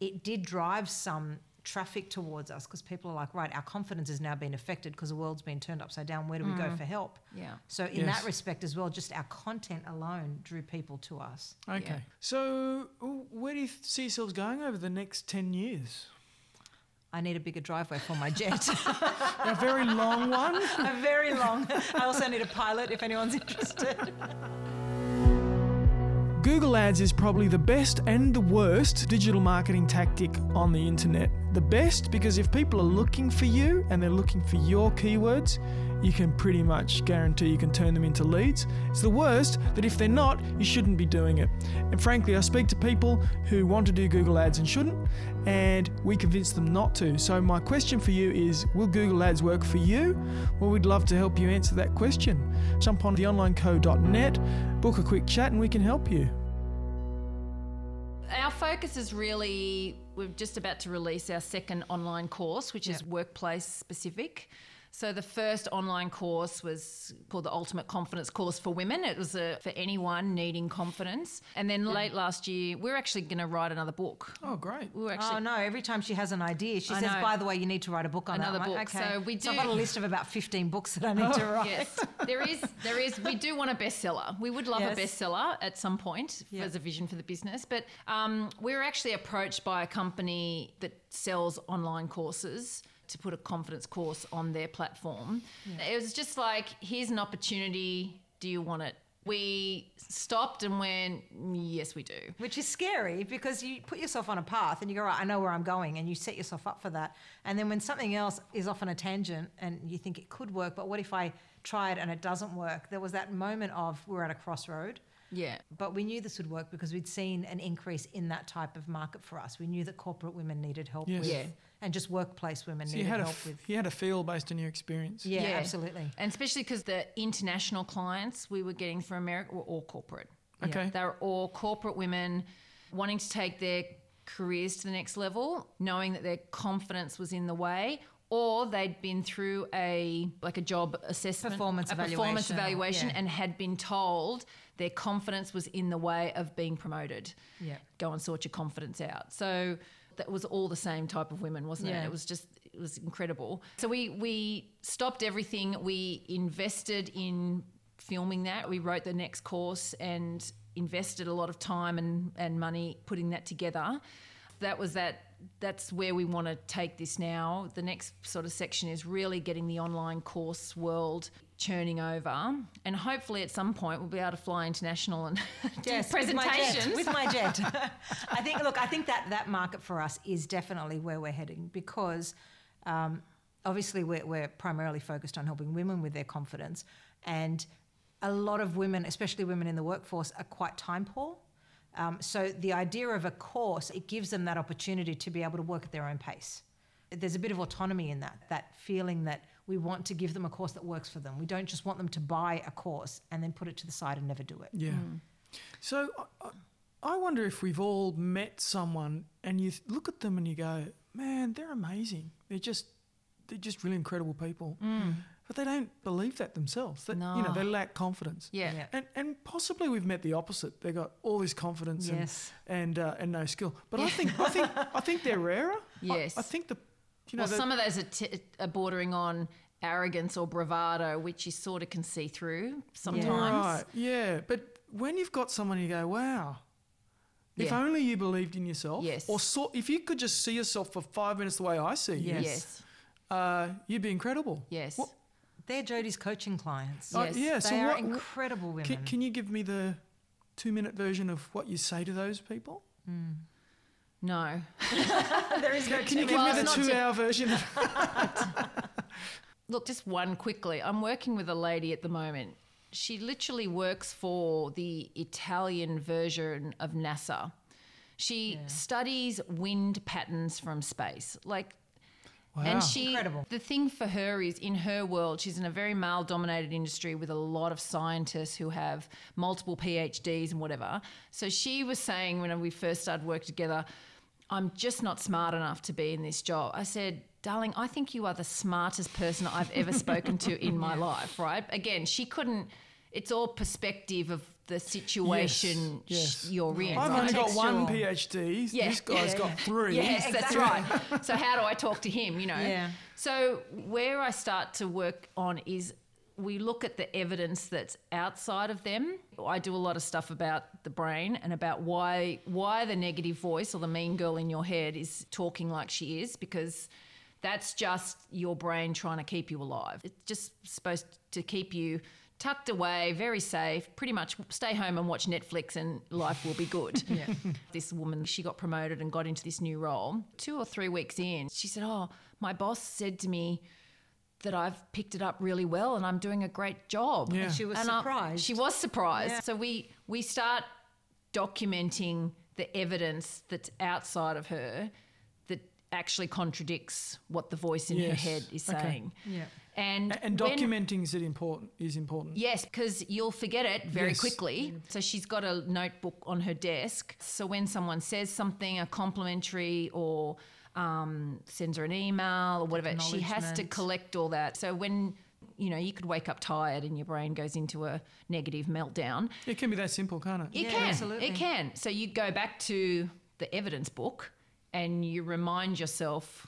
it did drive some traffic towards us because people are like, right, our confidence has now been affected because the world's been turned upside down. Where do we go mm. for help? Yeah. So in Yes. that respect as well, just our content alone drew people to us. Okay. Yeah. So w- where do you see yourselves going over the next 10 years? I need a bigger driveway for my jet. A very long one? a very long. I also need a pilot if anyone's interested. Google Ads is probably the best and the worst digital marketing tactic on the internet. The best because if people are looking for you and they're looking for your keywords, you can pretty much guarantee you can turn them into leads. It's the worst that if they're not, you shouldn't be doing it. And frankly, I speak to people who want to do Google Ads and shouldn't, and we convince them not to. So, my question for you is Will Google Ads work for you? Well, we'd love to help you answer that question. Jump on theonlineco.net, book a quick chat, and we can help you. Our focus is really, we're just about to release our second online course, which is workplace specific. So the first online course was called the Ultimate Confidence Course for Women. It was a, for anyone needing confidence. And then late last year, we're actually going to write another book. Oh, great. We were actually oh no! Every time she has an idea, she I says, know. "By the way, you need to write a book on Another that." I'm like, book. Okay. So we do. I've got a list of about fifteen books that I need to write. Yes, there is. There is. We do want a bestseller. We would love Yes. a bestseller at some point Yeah. as a vision for the business. But um, we were actually approached by a company that sells online courses to put a confidence course on their platform. It was just like, here's an opportunity. Do you want it? We stopped and went, yes, we do. Which is scary because you put yourself on a path and you go, right, I know where I'm going, and you set yourself up for that. And then when something else is off on a tangent and you think it could work, but what if I try it and it doesn't work? There was that moment of we're at a crossroad. Yeah. But we knew this would work because we'd seen an increase in that type of market for us. We knew that corporate women needed help Yes. with, Yeah. And just workplace women So you needed had, a, help f- with. you had a feel based on your experience. Yeah, Yeah. absolutely. And especially because the international clients we were getting from America were all corporate. Okay. They were all corporate women wanting to take their careers to the next level, knowing that their confidence was in the way, or they'd been through a like a job assessment, Performance a performance evaluation, evaluation, yeah. and had been told their confidence was in the way of being promoted. Yeah. Go and sort your confidence out. So that was all the same type of women, wasn't Yeah. it? It was just it was incredible. So we we stopped everything. We invested in filming that. We wrote the next course and invested a lot of time and, and money putting that together. That was that that's where we want to take this now. The next sort of section is really getting the online course world churning over. And hopefully at some point we'll be able to fly international and do Yes, with my jet, presentations. with my jet. I think. Look, I think that that market for us is definitely where we're heading because um, obviously we're, we're primarily focused on helping women with their confidence, and a lot of women, especially women in the workforce, are quite time poor. Um, so the idea of a course it gives them that opportunity to be able to work at their own pace. There's a bit of autonomy in that. That feeling that we want to give them a course that works for them. We don't just want them to buy a course and then put it to the side and never do it. Yeah. So I- I, I wonder if we've all met someone and you look at them and you go, man, they're amazing. They're just, they're just really incredible people. But they don't believe that themselves. That, You know, they lack confidence. Yeah. Yeah. And, and possibly we've met the opposite. They got all this confidence Yes. and and, uh, and no skill. But I think I think I think they're rarer. Yes. I, think the you know well, the- some of those are, t- are bordering on arrogance or bravado, which you sort of can see through sometimes. Yeah. Right. Yeah. But when you've got someone, you go, wow. If Yeah. only you believed in yourself. Yes. Or saw, if you could just see yourself for five minutes the way I see you, Yes. Yes. uh, you'd be incredible. Yes. What- They're Jodie's coaching clients. Uh, Yes. yeah. They So are what, incredible women. can, can you give me the two-minute version of what you say to those people? No. there is no Can you give Well, me the two-hour version? Look, just one quickly. I'm working with a lady at the moment. She literally works for the Italian version of NASA. She studies wind patterns from space. Like wow. And she, Incredible. the thing for her is in her world, she's in a very male dominated industry with a lot of scientists who have multiple PhDs and whatever. So she was saying when we first started working together, I'm just not smart enough to be in this job. I said, darling, I think you are the smartest person I've ever spoken to in my life, right? Again, she couldn't, it's all perspective of the situation yes. sh- you're in. I've right? only got one PhD. Yeah. This guy's Yeah, got three. Yes, that's right. So how do I talk to him? You know. Yeah. So where I start to work on is we look at the evidence that's outside of them. I do a lot of stuff about the brain and about why why the negative voice or the mean girl in your head is talking like she is because that's just your brain trying to keep you alive. It's just supposed to keep you tucked away, very safe, pretty much stay home and watch Netflix and life will be good. Yeah. this woman, she got promoted and got into this new role. Two or three weeks in, she said, Oh, my boss said to me that I've picked it up really well and I'm doing a great job. Yeah. And she was And I- surprised. she was surprised. Yeah. So we we start documenting the evidence that's outside of her that actually contradicts what the voice in her head is Okay. saying. Yeah. And And documenting is it important is important. Yes, because you'll forget it very Yes. quickly. So she's got a notebook on her desk. So when someone says something, a complimentary or um, sends her an email or whatever, she has to collect all that. So when you know, you could wake up tired and your brain goes into a negative meltdown. It can be that simple, can't it? It Yeah, can. absolutely. It can. So you go back to the evidence book and you remind yourself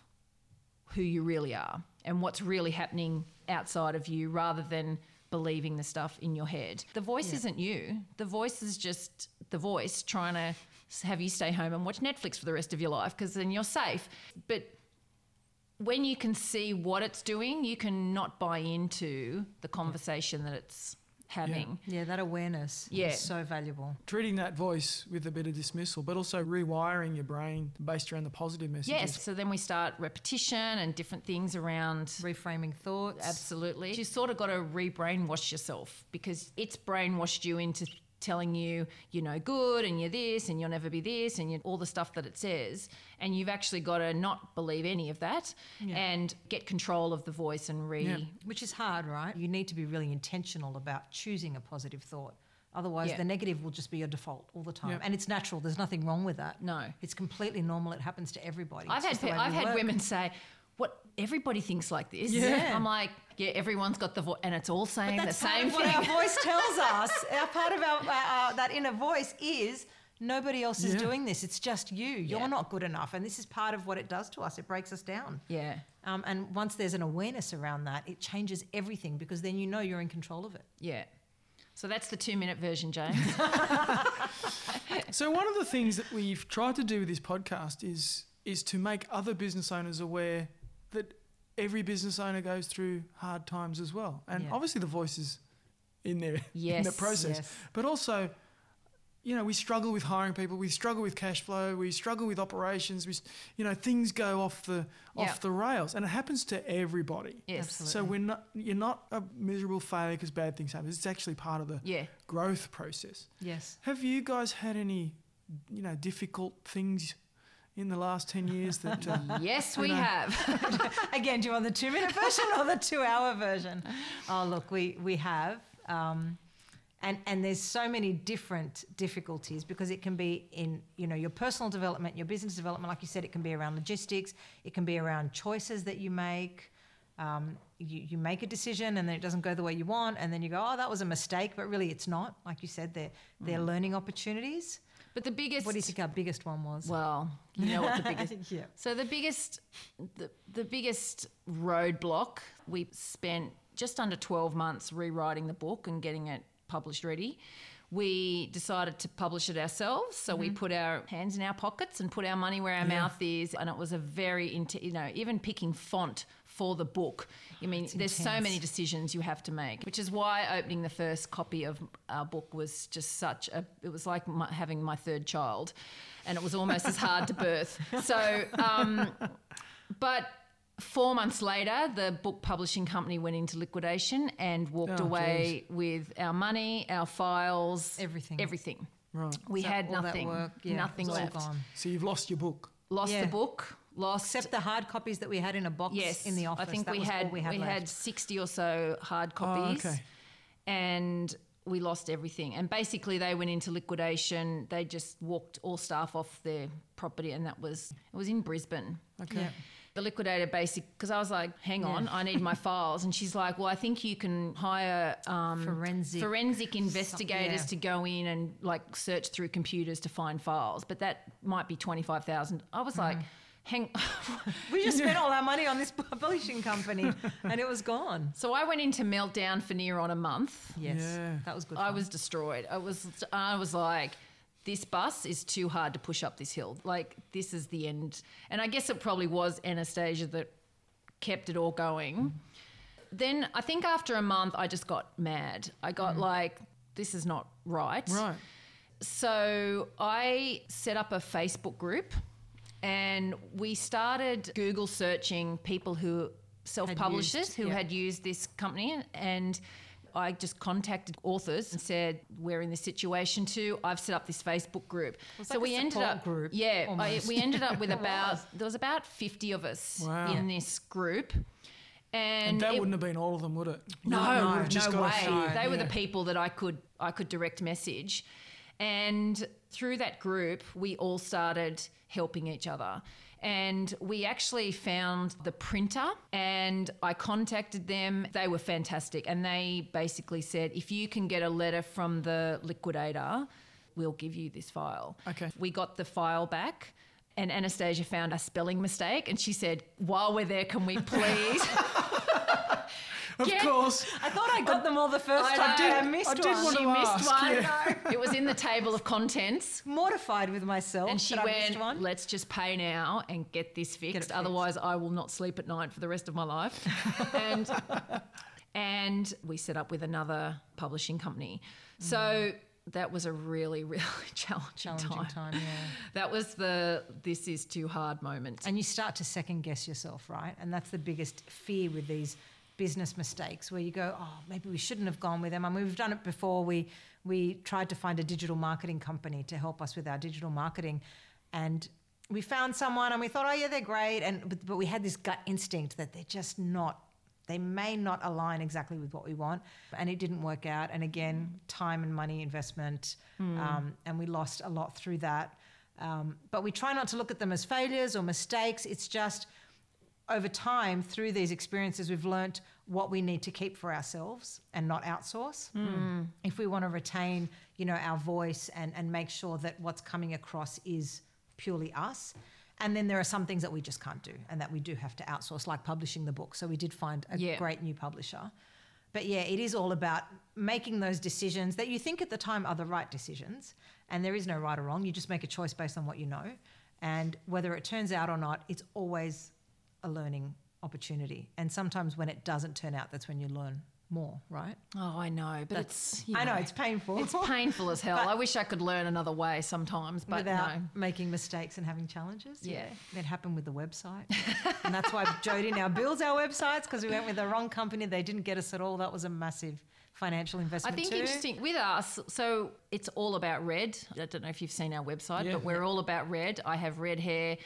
who you really are and what's really happening outside of you rather than believing the stuff in your head. The voice isn't you. The voice is just the voice trying to have you stay home and watch Netflix for the rest of your life because then you're safe. But when you can see what it's doing, you can not buy into the conversation that it's having. Yeah, that awareness Yeah. is so valuable. Treating that voice with a bit of dismissal, but also rewiring your brain based around the positive messages. Yes. So then we start repetition and different things around. Reframing thoughts. Absolutely. You sort of got to re brainwash yourself because it's brainwashed you into telling you you're no good and you're this and you'll never be this and you're all the stuff that it says. And you've actually got to not believe any of that and get control of the voice and re. Yeah. Which is hard, right? You need to be really intentional about choosing a positive thought. Otherwise, Yeah. the negative will just be your default all the time. Yep. And it's natural. There's nothing wrong with that. No. It's completely normal. It happens to everybody. I've It's had I've had work. women say, "What everybody thinks like this." Yeah. I'm like, yeah, everyone's got the voice, and it's all saying But the that's part same thing. what our voice tells us. Our part of our, our, that inner voice is nobody else is Yeah. doing this. It's just you. You're Yeah. not good enough, and this is part of what it does to us. It breaks us down. yeah. Um, and once there's an awareness around that, it changes everything because then you know you're in control of it. Yeah. So that's the two minute version, James. So one of the things that we've tried to do with this podcast is is to make other business owners aware that every business owner goes through hard times as well. And Yeah. obviously the voice is in there in the process. yes. But also you know, we struggle with hiring people. We struggle with cash flow. We struggle with operations. We, you know, things go off the Yeah. off the rails, and it happens to everybody. Yes. Absolutely. So we're not. You're not a miserable failure because bad things happen. It's actually part of the Yeah. growth process. Yes. Have you guys had any, you know, difficult things in the last 10 years that. Uh, Yes, we know. have. Again, do you want the two minute version or the two hour version? Oh, look, we, we have. Um, and, and there's so many different difficulties because it can be in you know your personal development, your business development. Like you said, it can be around logistics. It can be around choices that you make. Um, you, you make a decision and then it doesn't go the way you want, and then you go, oh, that was a mistake, but really it's not. Like you said, they're, they're learning opportunities. But the biggest. What do you think our biggest one was? Well, you know what the biggest. yeah. So the biggest, the, the biggest roadblock we spent just under twelve months rewriting the book and getting it published ready. We decided to publish it ourselves, so we mm-hmm. put our hands in our pockets and put our money where our mouth is, and it was a very, int- you know, even picking font for the book. I mean, there's so many decisions you have to make, which is why opening the first copy of our book was just such a. It was like my, having my third child, and it was almost as hard to birth. So, um, but four months later, the book publishing company went into liquidation and walked Oh, away with our money, our files, Everything. everything. Right. We So had all that nothing, work, yeah, nothing left. gone. So you've lost your book. Lost Yeah. the book. Lost Except the hard copies that we had in a box Yes, in the office. I think that we was all had we had, sixty or so hard copies, okay. and we lost everything. And basically, they went into liquidation. They just walked all staff off their property, and that was it was in Brisbane. Okay. Yeah. The liquidator basic because I was like, hang on, I need my files, and she's like, well, I think you can hire um, Forensic forensic investigators yeah. to go in and like search through computers to find files, but that might be twenty five thousand. I was like, hang. We just spent all our money on this publishing company, and it was gone. So I went into meltdown for near on a month. Yes, Yeah. that was good. I fun. was destroyed. I was I was like this bus is too hard to push up this hill. Like this is the end. And I guess it probably was Anastasia that kept it all going. Then I think after a month I just got mad. I got mm. like this is not right. Right. So I set up a Facebook group and we started Google searching people who self publishers who yeah. had used this company and I just contacted authors and said, We're in this situation too. I've set up this Facebook group. so like we ended up group, Yeah. I, we ended up with about there was about fifty of us Wow. in this group. And, And that it- wouldn't have been all of them, would it? no, no, would've just got a few, way. They were the people that I could I could direct message, and through that group, we all started helping each other. And we actually found the printer and I contacted them. They were fantastic. And they basically said, if you can get a letter from the liquidator, we'll give you this file. Okay. We got the file back. And Anastasia found a spelling mistake and she said, While we're there, can we please? Of course. I thought I got them all the first I time. did- I missed I did one. want she missed ask, one. yeah. It was in the table of contents. Mortified with myself. And she that I missed went, one. let's just pay now and get this fixed. fixed. Otherwise, I will not sleep at night for the rest of my life. and and we set up with another publishing company. So mm-hmm. that was a really, really challenging, Challenging time. time, yeah. That was the this is too hard moment. And you start to second guess yourself, right? And that's the biggest fear with these business mistakes where you go, oh, maybe we shouldn't have gone with them. I mean, we've done it before. We we tried to find a digital marketing company to help us with our digital marketing, and we found someone, and we thought, oh yeah, they're great, and but, but we had this gut instinct that they're just not. They may not align exactly with what we want, and it didn't work out. And again, time and money investment, um, and we lost a lot through that. Um, but we try not to look at them as failures or mistakes. It's just over time, through these experiences, we've learnt what we need to keep for ourselves and not outsource. Hmm. Mm. If we want to retain, you know, our voice and, and make sure that what's coming across is purely us. And then there are some things that we just can't do and that we do have to outsource, like publishing the book. So we did find a Yeah. great new publisher. But yeah, it is all about making those decisions that you think at the time are the right decisions. And there is no right or wrong. You just make a choice based on what you know. And whether it turns out or not, it's always a learning opportunity. And sometimes when it doesn't turn out, that's when you learn more, right? Oh, I know, but it's you I know it's painful. it's painful as hell. I wish I could learn another way sometimes, but without no. making mistakes and having challenges. Yeah. That happened with the website. and that's why Jodie now builds our websites because we went with the wrong company. They didn't get us at all. That was a massive financial investment. I think too. interesting with us, so it's all about red. I don't know if you've seen our website, Yeah. but we're all about red. I have red hair.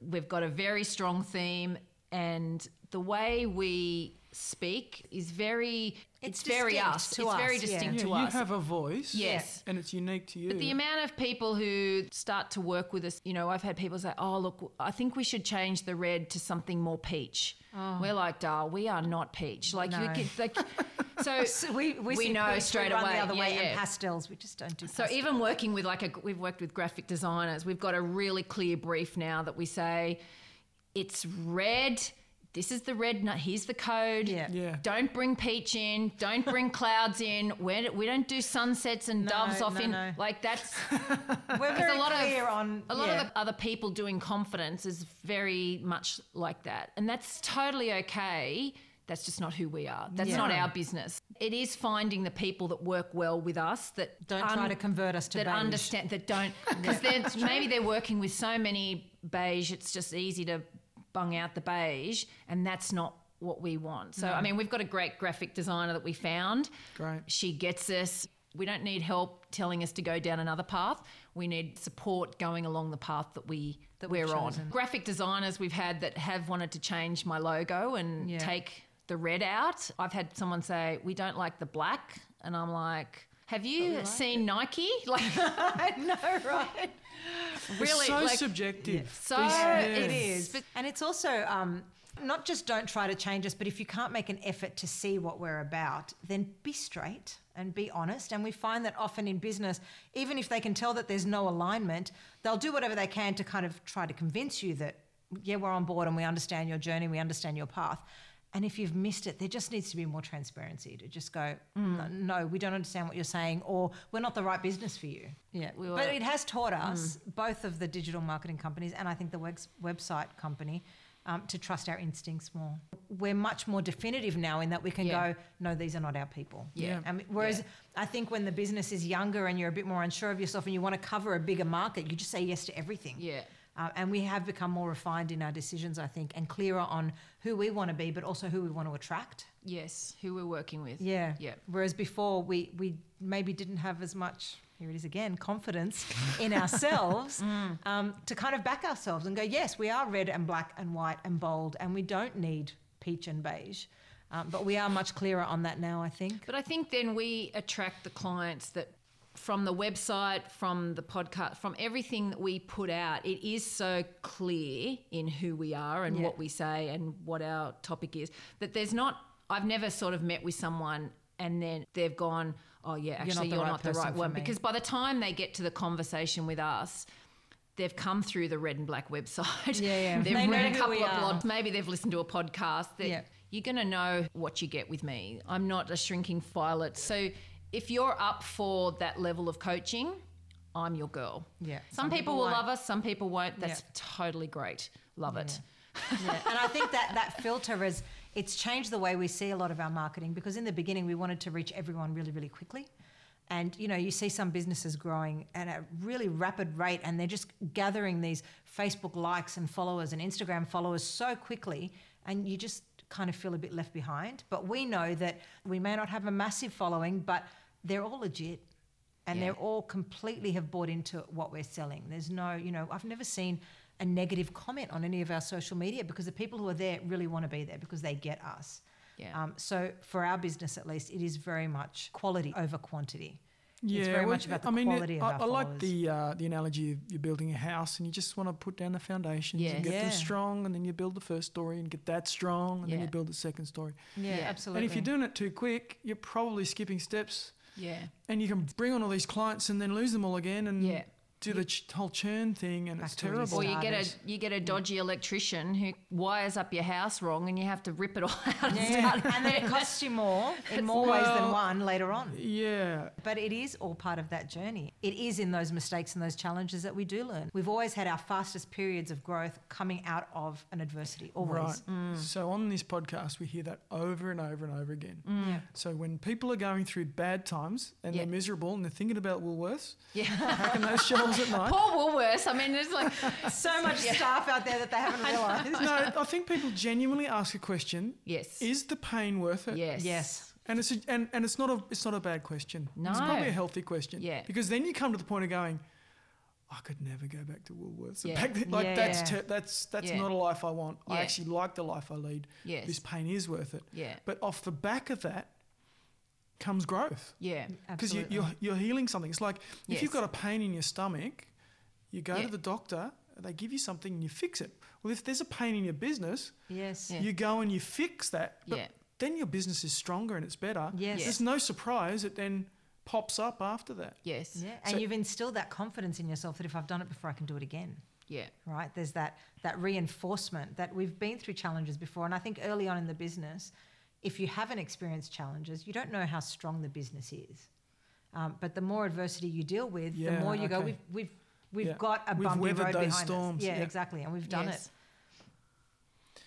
We've got a very strong theme, and the way we speak is very it's, It's very distinct us. to it's very us, yeah. distinct Yeah, to you us. You have a voice. Yes. And it's unique to you. But the amount of people who start to work with us, you know, I've had people say, "Oh, look, I think we should change the red to something more peach." Oh. We're like, "Darl, we are not peach." Like you No. can, like, so, So we, we, we know peach, straight we run away. the other Yeah, way yeah. and pastels. We just don't do So pastels. even working with like a, we've worked with graphic designers, we've got a really clear brief now that we say it's red. This is the red. No, here's the code. Yeah. Yeah. Don't bring peach in. Don't bring clouds in. We're, we don't do sunsets and No, doves off no, in. no. Like that's We're very a lot of- clear on a lot yeah. of the other people doing confidence is very much like that, and that's totally okay. That's just not who we are. That's Yeah. not our business. It is finding the people that work well with us that Don't try to convert us to that beige. understand that don't because they're maybe they're working with so many beige. It's just easy to bung out the beige, and that's not what we want. So I mean, we've got a great graphic designer that we found. Great. She gets us. We don't need help telling us to go down another path. We need support going along the path that we That we're on. Graphic designers we've had that have wanted to change my logo and Yeah. take the red out. I've had someone say we don't like the black, and I'm like, have you oh, seen Nike? Like, I know, right? It's really, so like, subjective. so This- It yeah. is. And it's also um, not just don't try to change us, but if you can't make an effort to see what we're about, then be straight and be honest. And we find that often in business, even if they can tell that there's no alignment, they'll do whatever they can to kind of try to convince you that, yeah, we're on board and we understand your journey, we understand your path. And if you've missed it, there just needs to be more transparency to just go, no, no, we don't understand what you're saying, or we're not the right business for you. Yeah. We but it has taught mm. us, both of the digital marketing companies and I think the website company, um, to trust our instincts more. We're much more definitive now in that we can Yeah. go, no, these are not our people. Yeah. And whereas I think when the business is younger and you're a bit more unsure of yourself and you want to cover a bigger market, you just say yes to everything. Yeah. Uh, and we have become more refined in our decisions, I think, and clearer on who we want to be, but also who we want to attract. Yes, who we're working with. Yeah. Yeah. Whereas before we we maybe didn't have as much. Here it is again, confidence in ourselves Mm. um, to kind of back ourselves and go, yes, we are red and black and white and bold, and we don't need peach and beige. Um, but we are much clearer on that now, I think. But I think then we attract the clients that from the website, from the podcast, from everything that we put out, it is so clear in who we are and Yeah. what we say and what our topic is that there's not, I've never sort of met with someone and then they've gone, oh, yeah, actually, the you're right not the right one. me. Because by the time they get to the conversation with us, they've come through the red and black website. Yeah, yeah. They've They read a couple of blogs. Maybe they've listened to a podcast. That Yeah. You're going to know what you get with me. I'm not a shrinking violet. So if you're up for that level of coaching, I'm your girl. Yeah. Some, Some people, people will won't. love us, some people won't. That's Yeah. totally great. Love it. yeah. And I think that that filter is it's changed the way we see a lot of our marketing because in the beginning we wanted to reach everyone really, really quickly. And you know, you see some businesses growing at a really rapid rate and they're just gathering these Facebook likes and followers and Instagram followers so quickly and you just kind of feel a bit left behind. But we know that we may not have a massive following, but they're all legit and Yeah. they're all completely have bought into what we're selling. There's no, you know, I've never seen a negative comment on any of our social media because the people who are there really want to be there because they get us. Yeah. Um, so for our business, at least, it is very much quality over quantity. Yeah, it's very well, much about the I mean, quality of I, I like the uh, the analogy of you're building a house and you just want to put down the foundations Yes. and get Yeah. them strong, and then you build the first story and get that strong, and then you build the second story. yeah, Yeah. absolutely. And if you're doing it too quick, you're probably skipping steps, Yeah. and you can bring on all these clients and then lose them all again, and Yeah. Do the ch- whole churn thing, and Back it's to where you terrible. Or you get a you get a dodgy electrician who wires up your house wrong, and you have to rip it all out. and yeah. start and then it costs you more in more ways than one later on. Yeah, But it is all part of that journey. It is in those mistakes and those challenges that we do learn. We've always had our fastest periods of growth coming out of an adversity, always. right. Mm. So on this podcast, we hear that over and over and over again. Mm. Yeah. So when people are going through bad times and Yeah. they're miserable and they're thinking about Woolworths, Yeah. packing those shelves at night. Poor Woolworths. I mean, there's like So much staff out there that they haven't realised. no, I think people genuinely ask a question: yes, Is the pain worth it? yes, Yes. And it's a, and, and it's not a it's not a bad question. No. It's probably a healthy question. Yeah. Because then you come to the point of going, I could never go back to Woolworths. Yeah. Back then, like Yeah. that's ter- that's that's Yeah. not a life I want. I actually like the life I lead. Yes. This pain is worth it. Yeah. But off the back of that comes growth Yeah. because you, Absolutely. you're you're healing something. It's like if you've got a pain in your stomach, you go Yeah. to the doctor, they give you something and you fix it. Well, if there's a pain in your business, yes. Yeah. you go and you fix that. But Yeah. then your business is stronger and it's better. Yes. There's no surprise it then pops up after that. Yes. Yeah. And So- you've instilled that confidence in yourself that if I've done it before, I can do it again. Yeah. right? There's that that reinforcement that we've been through challenges before, and I think early on in the business, if you haven't experienced challenges, you don't know how strong the business is. Um, but the more adversity you deal with, Yeah, the more you go. We've we've we've Yeah. got a We've bumpy weathered road those behind storms, us. Yeah, yeah. exactly, and we've done yes. it.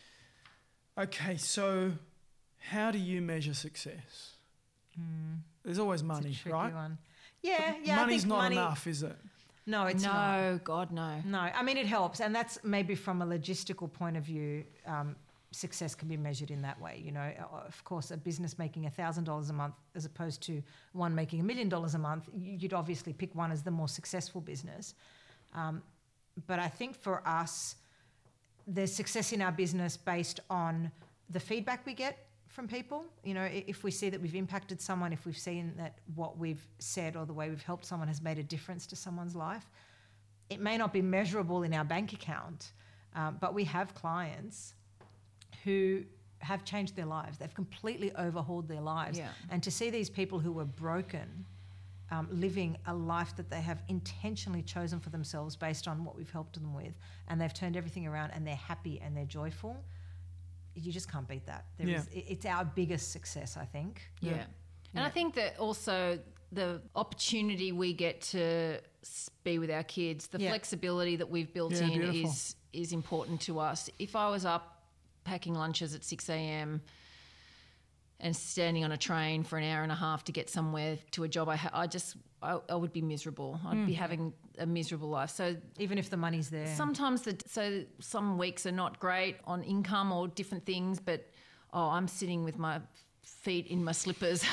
Okay, so how do you measure success? There's always. It's a money, tricky right? one. Yeah, yeah. I Money's think not money, enough, is it? No, it's not. no, not. God, no. No, I mean it helps, and that's maybe from a logistical point of view. Um, success can be measured in that way. You know, Uh, of course, a business making thousand dollars a month as opposed to one making a million dollars a month, you'd obviously pick one as the more successful business. Um, but I think for us, there's success in our business based on the feedback we get from people. You know, if we see that we've impacted someone, if we've seen that what we've said or the way we've helped someone has made a difference to someone's life, it may not be measurable in our bank account, um, but we have clients who have changed their lives. They've completely overhauled their lives. Yeah. And to see these people who were broken um, living a life that they have intentionally chosen for themselves based on what we've helped them with, and they've turned everything around and they're happy and they're joyful, you just can't beat that. There Yeah. is- it's our biggest success, I think. Yeah. And I think that also the opportunity we get to be with our kids, the Yeah. flexibility that we've built Yeah, in beautiful. is is important to us. If I was up packing lunches at 6 a.m. and standing on a train for an hour and a half to get somewhere to a job, I, ha- I just, I, I would be miserable. I'd Mm. be having a miserable life. So Even if the money's there. Sometimes the so some weeks are not great on income or different things, but oh, I'm sitting with my feet in my slippers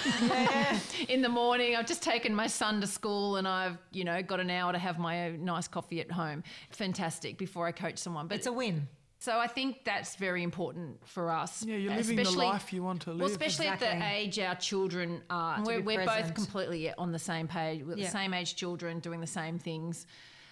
in the morning. I've just taken my son to school and I've you know got an hour to have my nice coffee at home. Fantastic before I coach someone, but it's a win. So I think that's very important for us. Yeah, you're living the especially- life you want to live. Well, especially at the age our children are. To We're, be we're both completely on the same page. We're Yeah. the same age children doing the same things.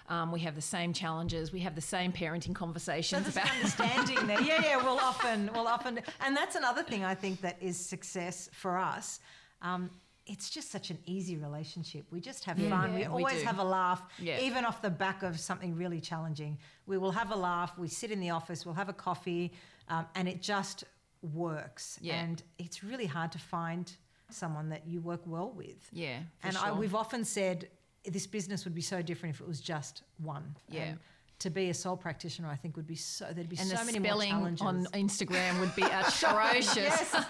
Um, we have the same challenges. We have the same parenting conversations there's about. understanding there. Yeah, yeah. We'll often, we'll often, and that's another thing I think that is success for us. Um, it's just such an easy relationship. We just have fun. we Yeah, we always do. have a laugh, Yeah. even off the back of something really challenging. We will have a laugh. We sit in the office. We'll have a coffee, um, and it just works. Yeah. And it's really hard to find someone that you work well with. Yeah, for and I, we've often said this business would be so different if it was just one. Yeah. And to be a sole practitioner, I think would be so. There'd be and so the many more spelling challenges. on Instagram would be atrocious. yes,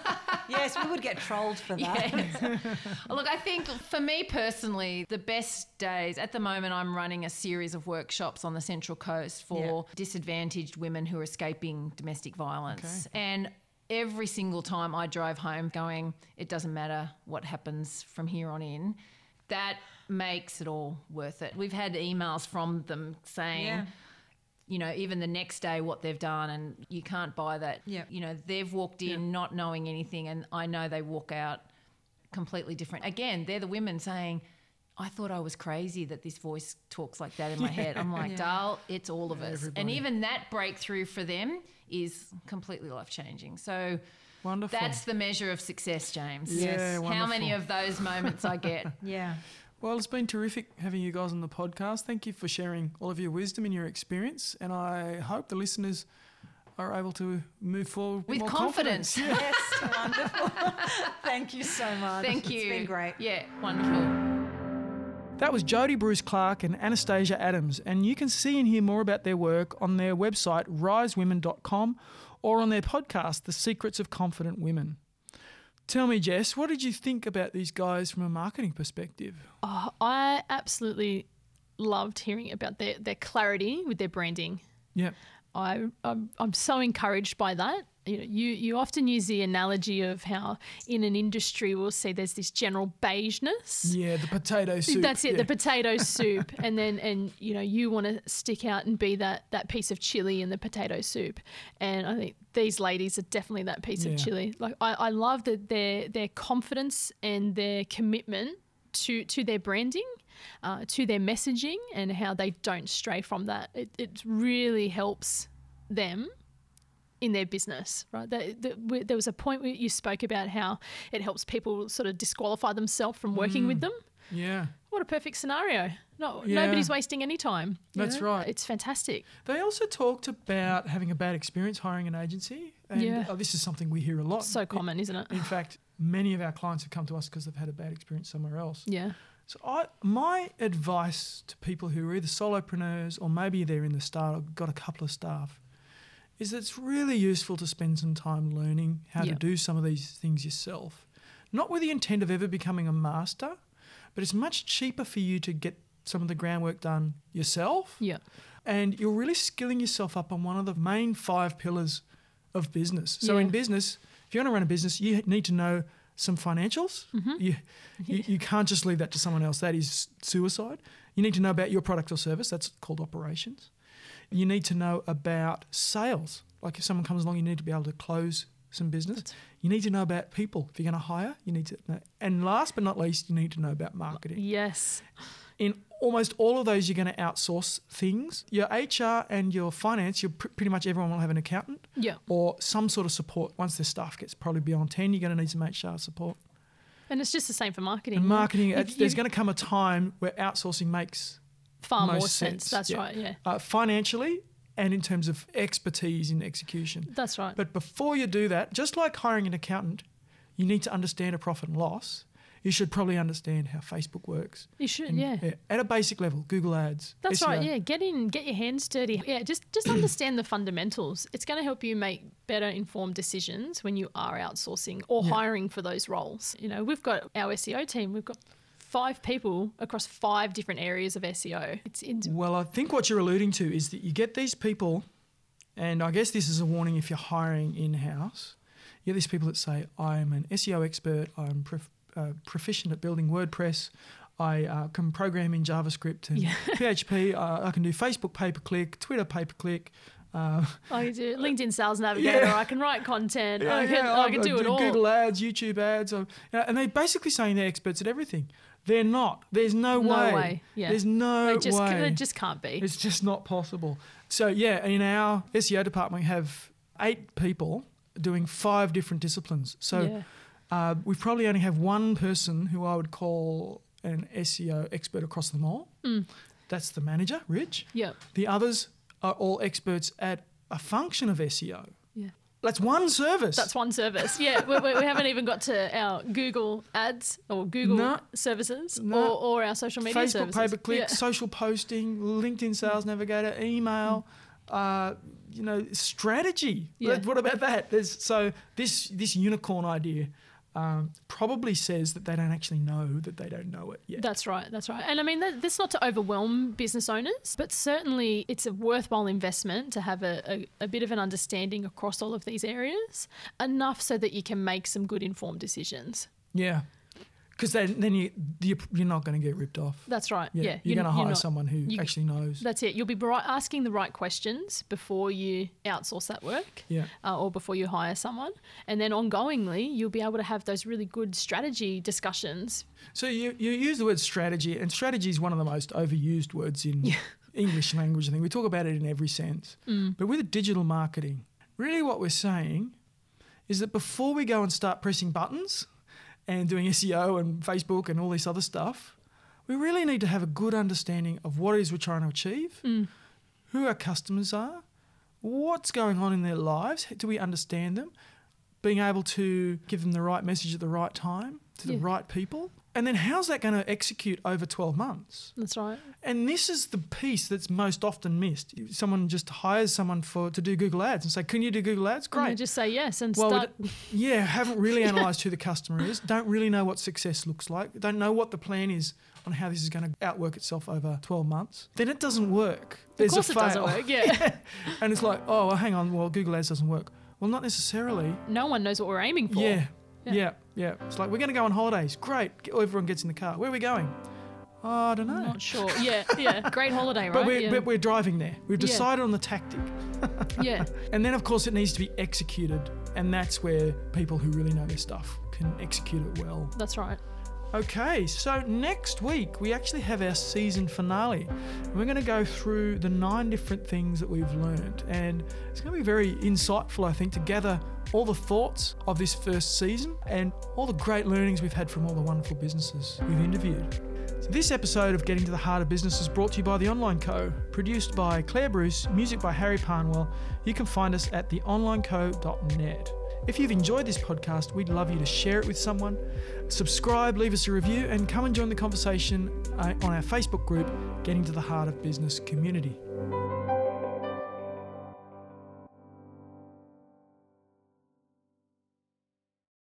yes, we would get trolled for that. Yes. Look, I think for me personally, the best days at the moment, I'm running a series of workshops on the Central Coast for disadvantaged women who are escaping domestic violence. And every single time I drive home going, it doesn't matter what happens from here on in, that makes it all worth it. We've had emails from them saying, Yeah. you know, even the next day what they've done, and you can't buy that. Yeah. You know, they've walked in not knowing anything, and I know they walk out completely different. Again, they're the women saying, I thought I was crazy that this voice talks like that in my head. I'm like, Yeah. Dal, it's all of us. And even that breakthrough for them is completely life changing. So Wonderful. that's the measure of success, James. Yeah, How many of those moments I get. Yeah. Well, it's been terrific having you guys on the podcast. Thank you for sharing all of your wisdom and your experience. And I hope the listeners are able to move forward With more confidence. Yeah. Yes, wonderful. Thank you so much. Thank you. It's been great. Yeah, wonderful. That was Jodie Bruce Clarke and Anastasia Adams, and you can see and hear more about their work on their website risewomen.com or on their podcast, The Secrets of Confident Women. Tell me, Jess, what did you think about these guys from a marketing perspective? Oh, I absolutely loved hearing about their, their clarity with their branding. Yeah. I, I'm, I'm so encouraged by that. You know, you, you often use the analogy of how in an industry we'll see there's this general beigeness. Yeah, the potato soup. That's it, yeah. the potato soup, and then and you know you want to stick out and be that that piece of chili in the potato soup, and I think these ladies are definitely that piece Yeah. of chili. Like I, I love that their their confidence and their commitment to to their branding, uh, to their messaging, and how they don't stray from that. It it really helps them in their business, right? That, we- there was a point where you spoke about how it helps people sort of disqualify themselves from working with them. yeah. What a perfect scenario. No, Yeah. nobody's wasting any time. That's know? right. It's fantastic. They also talked about having a bad experience hiring an agency. And Yeah. uh, this is something we hear a lot. So common, isn't it? In fact, many of our clients have come to us because they've had a bad experience somewhere else. Yeah. So I, my advice to people who are either solopreneurs or maybe they're in the start or got a couple of staff is that it's really useful to spend some time learning how Yeah. to do some of these things yourself. Not with the intent of ever becoming a master, but it's much cheaper for you to get some of the groundwork done yourself Yeah. and you're really skilling yourself up on one of the main five pillars of business. So in business, if you want to run a business, you need to know some financials. Mm-hmm. You, you you can't just leave that to someone else. That is suicide. You need to know about your product or service. That's called operations. You need to know about sales. Like if someone comes along, you need to be able to close some business. You need to know about people. If you're going to hire, you need to know. And last but not least, you need to know about marketing Yes. in almost all of those, you're going to outsource things. Your HR and your finance, you're pr- pretty much everyone will have an accountant Yeah. or some sort of support. Once their staff gets probably beyond 10, you're going to need some HR support. And it's just the same for marketing. And marketing, You- there's you- going to come a time where outsourcing makes far more sense. sense, That's yeah. right. Yeah. uh, financially and in terms of expertise in execution. That's right. But before you do that, just like hiring an accountant, you need to understand a profit and loss. You should probably understand how Facebook works. you should. And, yeah. At a basic level, Google Ads. That's SEO. right. Yeah, get in, get your hands dirty. Yeah, just just understand the fundamentals. It's going to help you make better informed decisions when you are outsourcing or Yeah. hiring for those roles. You know, we've got our SEO team. We've got five people across five different areas of SEO. It's, Well, I think what you're alluding to is that you get these people, and I guess this is a warning if you're hiring in house. You get these people that say, I'm an SEO expert, I'm prof- uh, proficient at building WordPress, I uh, can program in JavaScript and Yeah. PHP, uh, I can do Facebook pay per click, Twitter pay per click. Uh, I can do LinkedIn Sales Navigator. Yeah. I can write content. yeah, I can, yeah, I can do it all. Google ads, YouTube ads. you know, and they're basically saying they're experts at everything. They're not. There's no, No way. way, yeah. There's no They just, way. they just can't be. It's just not possible. So yeah, in our SEO department, we have eight people doing five different disciplines. So yeah. uh, we probably only have one person who I would call an SEO expert across them all. Mm. That's the manager, Rich. Yeah. The others are all experts at a function of SEO. That's one service. That's one service. Yeah, we, we, we haven't even got to our Google ads or Google No. services No. or, or our social media Facebook services. pay per click, Yeah. social posting, LinkedIn Sales Navigator, email, uh, you know, strategy. Yeah. What about that? There's so this this unicorn idea um, probably says that they don't actually know that they don't know it yet. That's right. That's right. And I mean, that, that's not to overwhelm business owners, but certainly it's a worthwhile investment to have a, a, a bit of an understanding across all of these areas, enough so that you can make some good informed decisions. yeah, because then then you you're, you're not going to get ripped off. That's right. Yeah, Yeah. you're, going to hire not- someone who you- actually knows. That's it. You'll be bri- asking the right questions before you outsource that work. yeah, uh, or before you hire someone. And then ongoingly, you'll be able to have those really good strategy discussions. So you, you use the word strategy, and strategy is one of the most overused words in English language. I think we talk about it in every sense. Mm. But with digital marketing, really what we're saying is that before we go and start pressing buttons and doing SEO and Facebook and all this other stuff, we really need to have a good understanding of what it is we're trying to achieve, Mm. who our customers are, what's going on in their lives, do we understand them, being able to give them the right message at the right time to the Yeah. right people. And then how's that going to execute over 12 months? That's right. And this is the piece that's most often missed. Someone just hires someone for to do Google Ads and say, "Can you do Google Ads?" And Great. just say yes and Well, start. yeah, haven't really analysed who the customer is. Don't really know what success looks like. Don't know what the plan is on how this is going to outwork itself over 12 months. Then it doesn't work. of There's course, a it doesn't work. Yeah. And it's like, oh, well, hang on. Well, Google Ads doesn't work. Well, not necessarily. No one knows what we're aiming for. Yeah, Yeah. yeah, yeah. It's like we're going to go on holidays. Great. Everyone gets in the car. Where are we going? Oh, I don't know. Not sure. Yeah, yeah. Great holiday, right? But we're, yeah. but we're driving there. We've Yeah. decided on the tactic. yeah. And then, of course, it needs to be executed. And that's where people who really know their stuff can execute it well. That's right. Okay, so next week we actually have our season finale. We're going to go through the nine different things that we've learned. And it's going to be very insightful, I think, to gather all the thoughts of this first season and all the great learnings we've had from all the wonderful businesses we've interviewed. So this episode of Getting to the Heart of Business is brought to you by The Online Co. Produced by Claire Bruce, music by Harry Parnwell. You can find us at theonlineco.net. If you've enjoyed this podcast, we'd love you to share it with someone. Subscribe, leave us a review, and come and join the conversation uh, on our Facebook group, Getting to the Heart of Business Community.